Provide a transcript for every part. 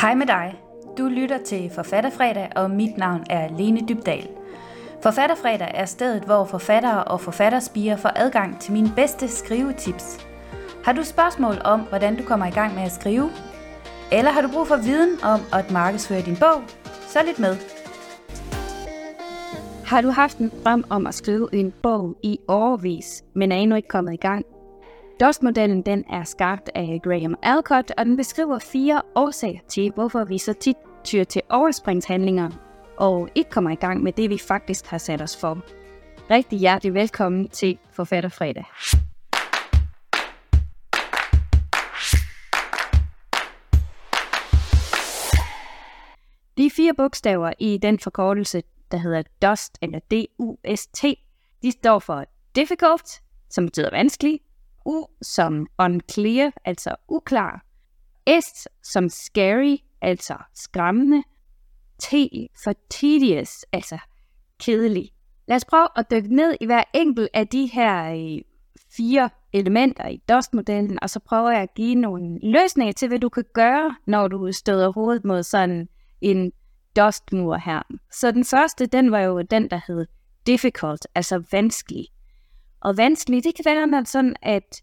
Hej med dig. Du lytter til Forfatterfredag, og mit navn er Lene Dybdal. Forfatterfredag er stedet, hvor forfattere og forfatterspiger får adgang til mine bedste skrivetips. Har du spørgsmål om, hvordan du kommer i gang med at skrive? Eller har du brug for viden om at markedsføre din bog? Så lidt med. Har du haft en drøm om at skrive en bog i årvis, men er endnu ikke kommet i gang? DOS-modellen den er skabt af Graham Alcott, og den beskriver fire årsager til, hvorfor vi så tit tyr til overspringshandlinger og ikke kommer i gang med det, vi faktisk har sat os for. Rigtig hjertelig velkommen til Forfatterfredag. De fire bogstaver i den forkortelse, der hedder DUST eller D-U-S-T, de står for difficult, som betyder vanskelig, U som unclear, altså uklar, S som scary, altså skræmmende, T for tedious, altså kedelig. Lad os prøve at dykke ned i hver enkelt af de her øh, fire elementer i DOST-modellen, og så prøver jeg at give nogle løsninger til, hvad du kan gøre, når du støder hovedet mod sådan en DOST-mur her. Så den første, den var jo den, der hed difficult, altså vanskelig. Og vanskelig, det kan være sådan, at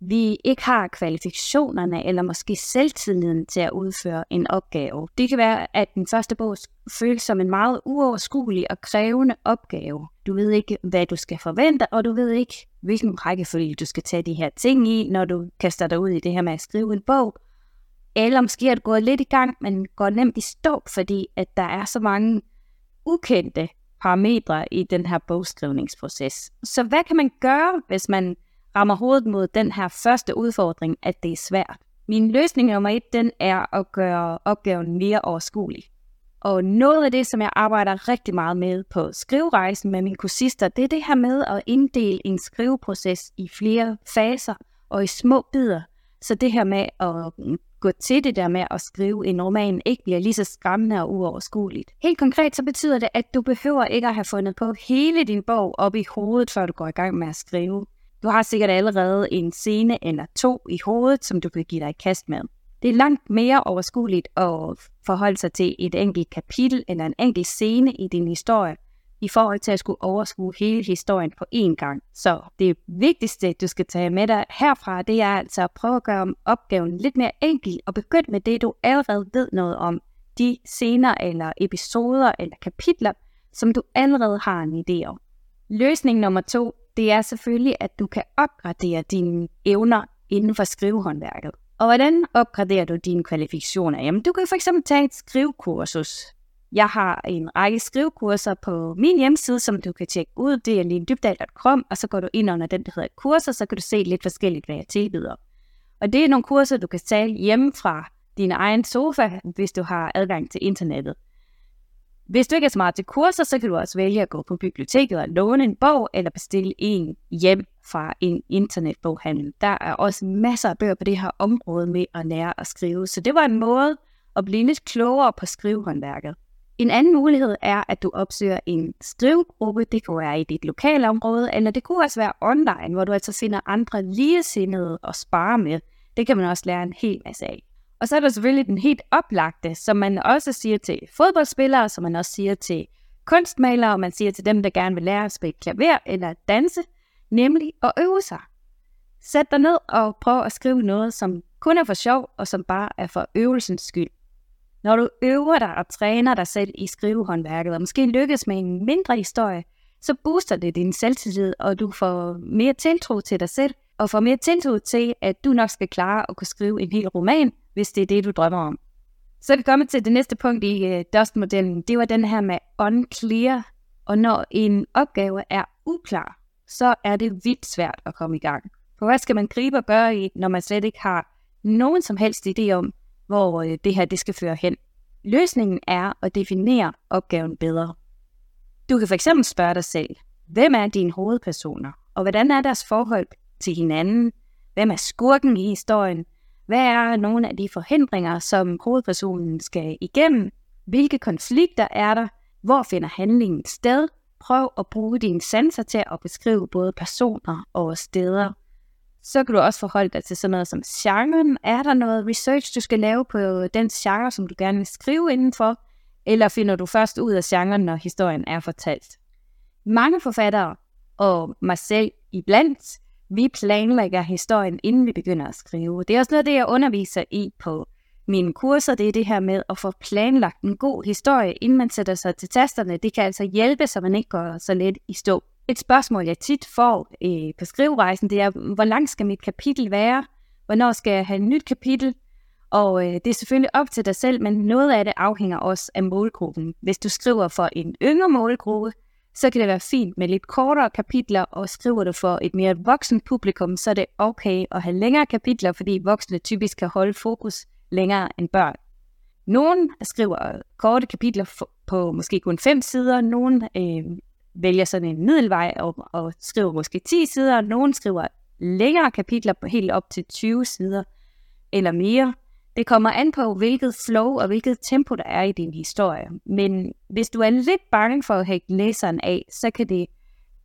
vi ikke har kvalifikationerne eller måske selvtilliden til at udføre en opgave. Det kan være, at den første bog føles som en meget uoverskuelig og krævende opgave. Du ved ikke, hvad du skal forvente, og du ved ikke, hvilken rækkefølge du skal tage de her ting i, når du kaster dig ud i det her med at skrive en bog. Eller måske er du gået lidt i gang, men går nemt i stå, fordi at der er så mange ukendte parametre i den her bogskrivningsproces. Så hvad kan man gøre, hvis man rammer hovedet mod den her første udfordring, at det er svært? Min løsning nummer et, den er at gøre opgaven mere overskuelig. Og noget af det, som jeg arbejder rigtig meget med på skriverejsen med mine kursister, det er det her med at inddele en skriveproces i flere faser og i små bidder. Så det her med at gå til det der med at skrive en roman ikke bliver lige så skræmmende og uoverskueligt. Helt konkret så betyder det, at du behøver ikke at have fundet på hele din bog op i hovedet, før du går i gang med at skrive. Du har sikkert allerede en scene eller to i hovedet, som du kan give dig i kast med. Det er langt mere overskueligt at forholde sig til et enkelt kapitel eller en enkelt scene i din historie, i forhold til at skulle overskue hele historien på én gang. Så det vigtigste, du skal tage med dig herfra, det er altså at prøve at gøre opgaven lidt mere enkel og begynd med det, du allerede ved noget om. De scener eller episoder eller kapitler, som du allerede har en idé om. Løsning nummer to, det er selvfølgelig, at du kan opgradere dine evner inden for skrivehåndværket. Og hvordan opgraderer du dine kvalifikationer? Jamen, du kan for eksempel tage et skrivekursus. Jeg har en række skrivekurser på min hjemmeside, som du kan tjekke ud. Det er linedybdal.com, og så går du ind under den, der hedder kurser, så kan du se lidt forskelligt, hvad jeg tilbyder. Og det er nogle kurser, du kan tage hjemme fra din egen sofa, hvis du har adgang til internettet. Hvis du ikke er så meget til kurser, så kan du også vælge at gå på biblioteket og låne en bog, eller bestille en hjem fra en internetboghandel. Der er også masser af bøger på det her område med at lære at skrive. Så det var en måde at blive lidt klogere på skrivehåndværket. En anden mulighed er, at du opsøger en skrivegruppe. Det kunne være i dit lokale område, eller det kunne også være online, hvor du altså finder andre ligesindede at spare med. Det kan man også lære en hel masse af. Og så er der selvfølgelig den helt oplagte, som man også siger til fodboldspillere, som man også siger til kunstmalere, og man siger til dem, der gerne vil lære at spille klaver eller danse, nemlig at øve sig. Sæt dig ned og prøv at skrive noget, som kun er for sjov, og som bare er for øvelsens skyld. Når du øver dig og træner dig selv i skrivehåndværket, og måske lykkes med en mindre historie, så booster det din selvtillid, og du får mere tiltro til dig selv, og får mere tiltro til, at du nok skal klare at kunne skrive en hel roman, hvis det er det, du drømmer om. Så er vi kommet til det næste punkt i uh, Dust-modellen. Det var den her med unclear. Og når en opgave er uklar, så er det vildt svært at komme i gang. For hvad skal man gribe og gøre i, når man slet ikke har nogen som helst idé om, hvor øh, det her det skal føre hen? Løsningen er at definere opgaven bedre. Du kan fx spørge dig selv, hvem er dine hovedpersoner, og hvordan er deres forhold til hinanden? Hvem er skurken i historien? Hvad er nogle af de forhindringer, som hovedpersonen skal igennem? Hvilke konflikter er der? Hvor finder handlingen sted? Prøv at bruge dine sanser til at beskrive både personer og steder. Så kan du også forholde dig til sådan noget som genren. Er der noget research, du skal lave på den genre, som du gerne vil skrive indenfor? Eller finder du først ud af genren, når historien er fortalt? Mange forfattere, og mig selv iblandt, vi planlægger historien, inden vi begynder at skrive. Det er også noget af det, jeg underviser i på mine kurser, det er det her med at få planlagt en god historie, inden man sætter sig til tasterne. Det kan altså hjælpe, så man ikke går så let i stå. Et spørgsmål, jeg tit får øh, på skriverejsen, det er, hvor langt skal mit kapitel være? Hvornår skal jeg have et nyt kapitel? Og øh, det er selvfølgelig op til dig selv, men noget af det afhænger også af målgruppen. Hvis du skriver for en yngre målgruppe, så kan det være fint med lidt kortere kapitler, og skriver du for et mere voksen publikum, så er det okay at have længere kapitler, fordi voksne typisk kan holde fokus længere end børn. Nogle skriver korte kapitler på måske kun 5 sider, nogle øh, vælger sådan en middelvej og, og skriver måske 10 sider, nogle skriver længere kapitler på helt op til 20 sider eller mere. Det kommer an på, hvilket flow og hvilket tempo der er i din historie. Men hvis du er lidt bange for at hægte læseren af, så kan det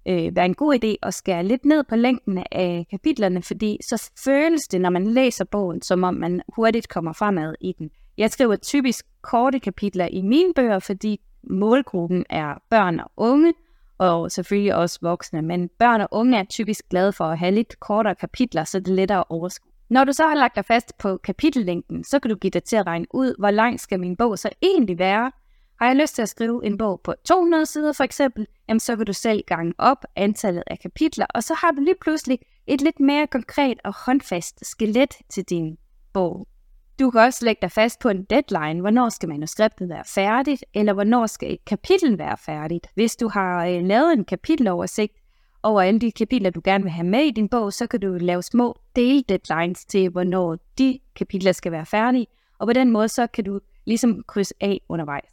øh, være en god idé at skære lidt ned på længden af kapitlerne, fordi så føles det, når man læser bogen, som om man hurtigt kommer fremad i den. Jeg skriver typisk korte kapitler i mine bøger, fordi målgruppen er børn og unge, og selvfølgelig også voksne, men børn og unge er typisk glade for at have lidt kortere kapitler, så det er lettere at overskue. Når du så har lagt dig fast på kapitellængden, så kan du give dig til at regne ud, hvor lang skal min bog så egentlig være. Har jeg lyst til at skrive en bog på 200 sider for eksempel, jamen så kan du selv gange op antallet af kapitler, og så har du lige pludselig et lidt mere konkret og håndfast skelet til din bog. Du kan også lægge dig fast på en deadline. Hvornår skal manuskriptet være færdigt, eller hvornår skal et kapitel være færdigt? Hvis du har øh, lavet en kapiteloversigt, over alle de kapitler, du gerne vil have med i din bog, så kan du lave små del-deadlines til, hvornår de kapitler skal være færdige, og på den måde, så kan du ligesom krydse af undervejs.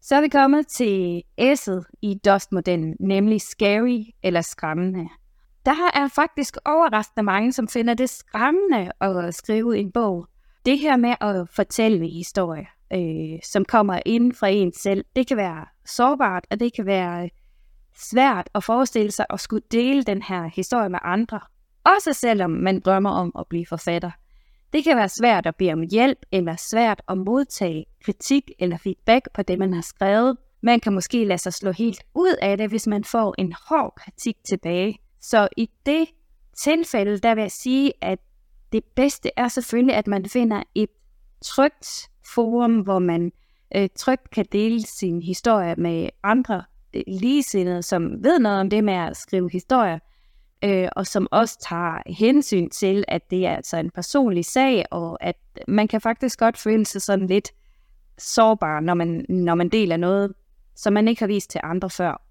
Så er vi kommet til S'et i Dust-modellen, nemlig scary eller skræmmende. Der er faktisk overraskende mange, som finder det skræmmende at skrive en bog. Det her med at fortælle en historie, øh, som kommer ind fra en selv, det kan være sårbart, og det kan være svært at forestille sig at skulle dele den her historie med andre, også selvom man drømmer om at blive forfatter. Det kan være svært at bede om hjælp, eller svært at modtage kritik eller feedback på det, man har skrevet. Man kan måske lade sig slå helt ud af det, hvis man får en hård kritik tilbage. Så i det tilfælde, der vil jeg sige, at det bedste er selvfølgelig, at man finder et trygt forum, hvor man øh, trygt kan dele sin historie med andre øh, ligesindede, som ved noget om det med at skrive historier, øh, og som også tager hensyn til, at det er altså en personlig sag, og at man kan faktisk godt føle sig sådan lidt sårbar, når man, når man deler noget, som man ikke har vist til andre før.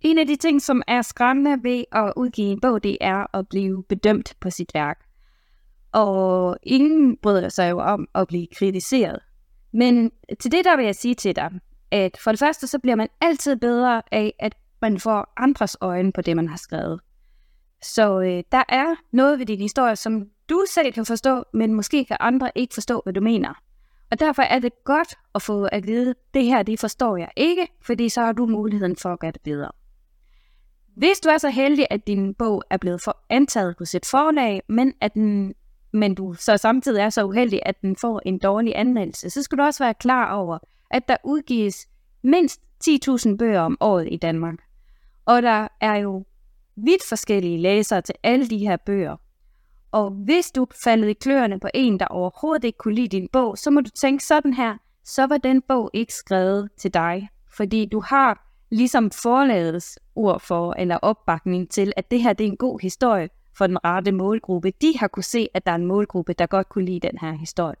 En af de ting, som er skræmmende ved at udgive en bog, det er at blive bedømt på sit værk. Og ingen bryder sig jo om at blive kritiseret. Men til det der vil jeg sige til dig, at for det første, så bliver man altid bedre af, at man får andres øjne på det, man har skrevet. Så øh, der er noget ved din historie, som du selv kan forstå, men måske kan andre ikke forstå, hvad du mener. Og derfor er det godt at få at vide, det her, det forstår jeg ikke, fordi så har du muligheden for at gøre det bedre. Hvis du er så heldig, at din bog er blevet for antaget hos et forlag, men, at den, men du så samtidig er så uheldig, at den får en dårlig anmeldelse, så skal du også være klar over, at der udgives mindst 10.000 bøger om året i Danmark. Og der er jo vidt forskellige læsere til alle de her bøger. Og hvis du faldet i kløerne på en, der overhovedet ikke kunne lide din bog, så må du tænke sådan her, så var den bog ikke skrevet til dig. Fordi du har ligesom forlagets ord for, eller opbakning til, at det her det er en god historie for den rette målgruppe. De har kunne se, at der er en målgruppe, der godt kunne lide den her historie.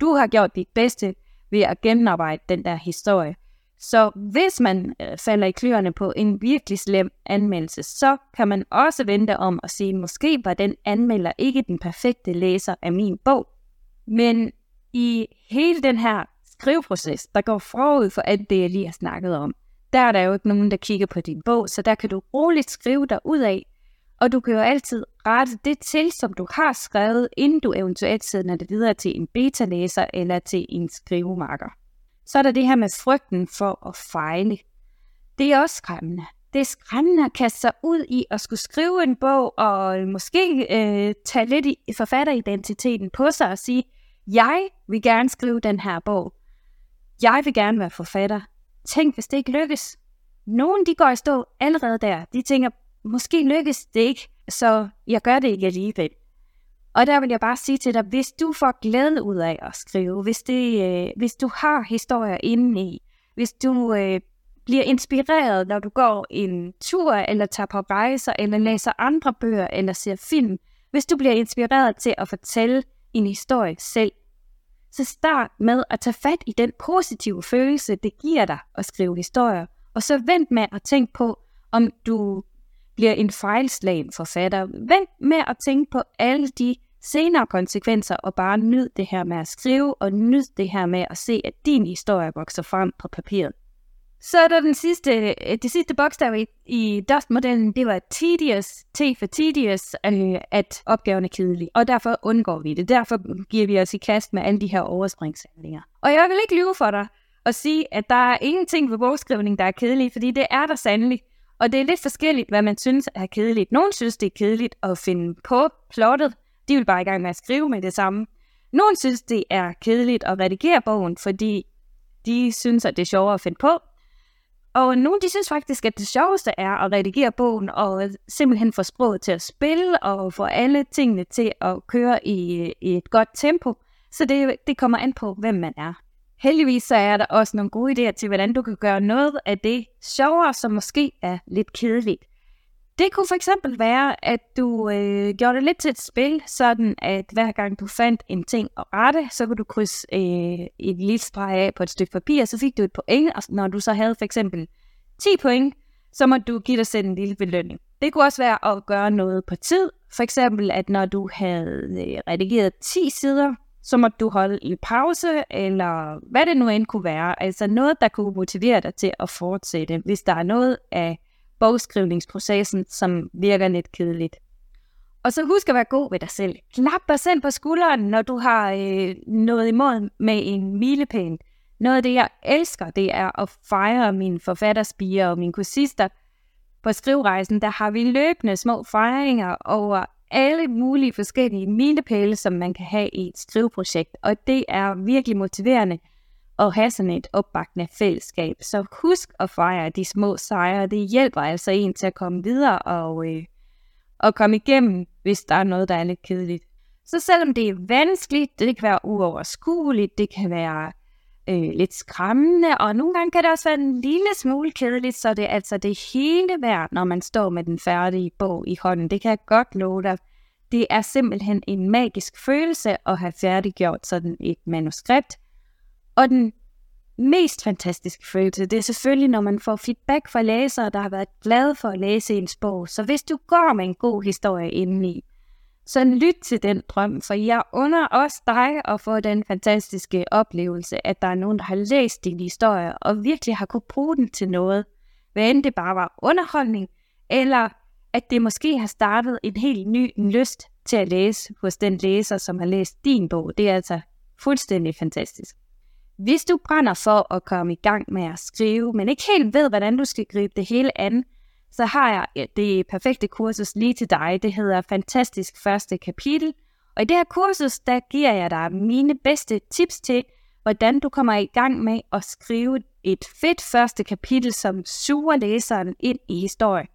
Du har gjort dit bedste ved at gennemarbejde den der historie. Så hvis man øh, falder i kløerne på en virkelig slem anmeldelse, så kan man også vente om at sige, måske var den anmelder ikke den perfekte læser af min bog. Men i hele den her skriveproces, der går forud for alt det, jeg lige har snakket om, der er der jo ikke nogen, der kigger på din bog, så der kan du roligt skrive dig ud af, og du kan jo altid rette det til, som du har skrevet, inden du eventuelt sender det videre til en beta-læser eller til en skrivemarker. Så er der det her med frygten for at fejle. Det er også skræmmende. det er skræmmende at kaste sig ud i at skulle skrive en bog, og øh, måske øh, tage lidt i forfatteridentiteten på sig og sige, jeg vil gerne skrive den her bog. Jeg vil gerne være forfatter. Tænk, hvis det ikke lykkes. Nogen de går i stå allerede der. De tænker, måske lykkes det ikke, så jeg gør det ikke alligevel. Og der vil jeg bare sige til dig, hvis du får glæde ud af at skrive, hvis, det, øh, hvis du har historier inde i, hvis du øh, bliver inspireret, når du går en tur, eller tager på rejser, eller læser andre bøger, eller ser film, hvis du bliver inspireret til at fortælle en historie selv, så start med at tage fat i den positive følelse, det giver dig at skrive historier, og så vent med at tænke på, om du bliver en fejlslagen forfatter. Vent med at tænke på alle de senere konsekvenser, og bare nyd det her med at skrive, og nyd det her med at se, at din historie vokser frem på papiret. Så er der den sidste, øh, det sidste bogstav i, i Dust-modellen, det var tedious, T for tedious, øh, at opgaven er kedelig, og derfor undgår vi det. Derfor giver vi os i kast med alle de her overspringshandlinger. Og jeg vil ikke lyve for dig og sige, at der er ingenting ved bogskrivning, der er kedeligt, fordi det er der sandelig. Og det er lidt forskelligt, hvad man synes er kedeligt. Nogle synes, det er kedeligt at finde på plottet. De vil bare i gang med at skrive med det samme. Nogle synes, det er kedeligt at redigere bogen, fordi de synes, at det er sjovere at finde på. Og nogle de synes faktisk, at det sjoveste er at redigere bogen og simpelthen få sproget til at spille og få alle tingene til at køre i, i et godt tempo. Så det, det kommer an på, hvem man er. Heldigvis så er der også nogle gode idéer til, hvordan du kan gøre noget af det sjovere, som måske er lidt kedeligt. Det kunne for eksempel være, at du øh, gjorde det lidt til et spil, sådan at hver gang du fandt en ting at rette, så kunne du krydse øh, et lille streg af på et stykke papir, så fik du et point, og når du så havde for eksempel 10 point, så må du give dig selv en lille belønning. Det kunne også være at gøre noget på tid, for eksempel at når du havde øh, redigeret 10 sider, så må du holde en pause, eller hvad det nu end kunne være. Altså noget, der kunne motivere dig til at fortsætte, hvis der er noget af bogskrivningsprocessen, som virker lidt kedeligt. Og så husk at være god ved dig selv. Klap dig selv på skulderen, når du har øh, noget imod med en milepæl. Noget af det, jeg elsker, det er at fejre mine forfatterspiger og mine kursister. På skrivrejsen, der har vi løbende små fejringer over alle mulige forskellige milepæle, som man kan have i et skriveprojekt. Og det er virkelig motiverende at have sådan et opbakende fællesskab. Så husk at fejre de små sejre. Det hjælper altså en til at komme videre og, øh, og komme igennem, hvis der er noget, der er lidt kedeligt. Så selvom det er vanskeligt, det kan være uoverskueligt, det kan være øh, lidt skræmmende, og nogle gange kan det også være en lille smule kedeligt, så det er altså det hele værd, når man står med den færdige bog i hånden. Det kan jeg godt love dig. Det er simpelthen en magisk følelse at have færdiggjort sådan et manuskript, og den mest fantastiske følelse, det er selvfølgelig, når man får feedback fra læsere, der har været glade for at læse ens bog. Så hvis du går med en god historie indeni, så lyt til den drøm, for jeg under også dig at få den fantastiske oplevelse, at der er nogen, der har læst din historie og virkelig har kunne bruge den til noget. Hvad end det bare var underholdning, eller at det måske har startet en helt ny lyst til at læse hos den læser, som har læst din bog. Det er altså fuldstændig fantastisk. Hvis du brænder for at komme i gang med at skrive, men ikke helt ved, hvordan du skal gribe det hele an, så har jeg det perfekte kursus lige til dig. Det hedder Fantastisk Første Kapitel. Og i det her kursus, der giver jeg dig mine bedste tips til, hvordan du kommer i gang med at skrive et fedt første kapitel, som suger læseren ind i historien.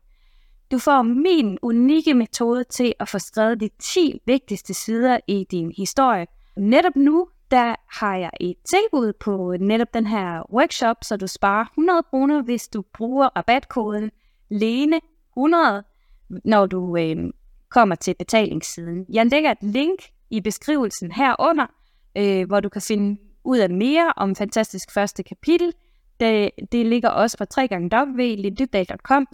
Du får min unikke metode til at få skrevet de 10 vigtigste sider i din historie. Netop nu, der har jeg et tilbud på netop den her workshop, så du sparer 100 kroner, hvis du bruger rabatkoden LENE100, når du øh, kommer til betalingssiden. Jeg lægger et link i beskrivelsen herunder, øh, hvor du kan finde ud af mere om Fantastisk Første Kapitel. Det, det ligger også på www.lindybdal.com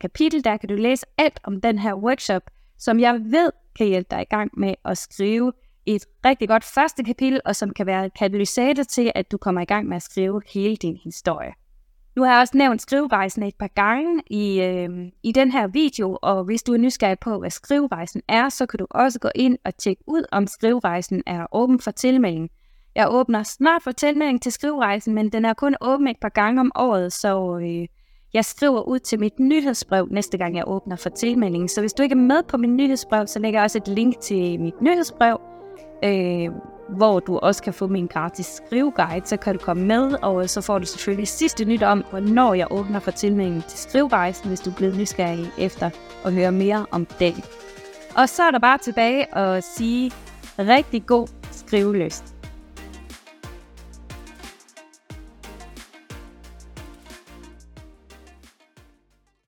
kapitel. Der kan du læse alt om den her workshop, som jeg ved kan hjælpe dig i gang med at skrive et rigtig godt første kapitel, og som kan være katalysator til, at du kommer i gang med at skrive hele din historie. Nu har jeg også nævnt skriverejsen et par gange i, øh, i den her video, og hvis du er nysgerrig på, hvad skriverejsen er, så kan du også gå ind og tjekke ud, om skriverejsen er åben for tilmelding. Jeg åbner snart for tilmelding til skriverejsen, men den er kun åben et par gange om året, så øh, Jeg skriver ud til mit nyhedsbrev næste gang, jeg åbner for tilmeldingen. Så hvis du ikke er med på mit nyhedsbrev, så lægger jeg også et link til mit nyhedsbrev, øh, hvor du også kan få min gratis skriveguide. Så kan du komme med, og så får du selvfølgelig sidste nyt om, hvornår jeg åbner for tilmeldingen til skriverejsen, hvis du er blevet nysgerrig efter at høre mere om den. Og så er der bare tilbage at sige rigtig god skriveløst.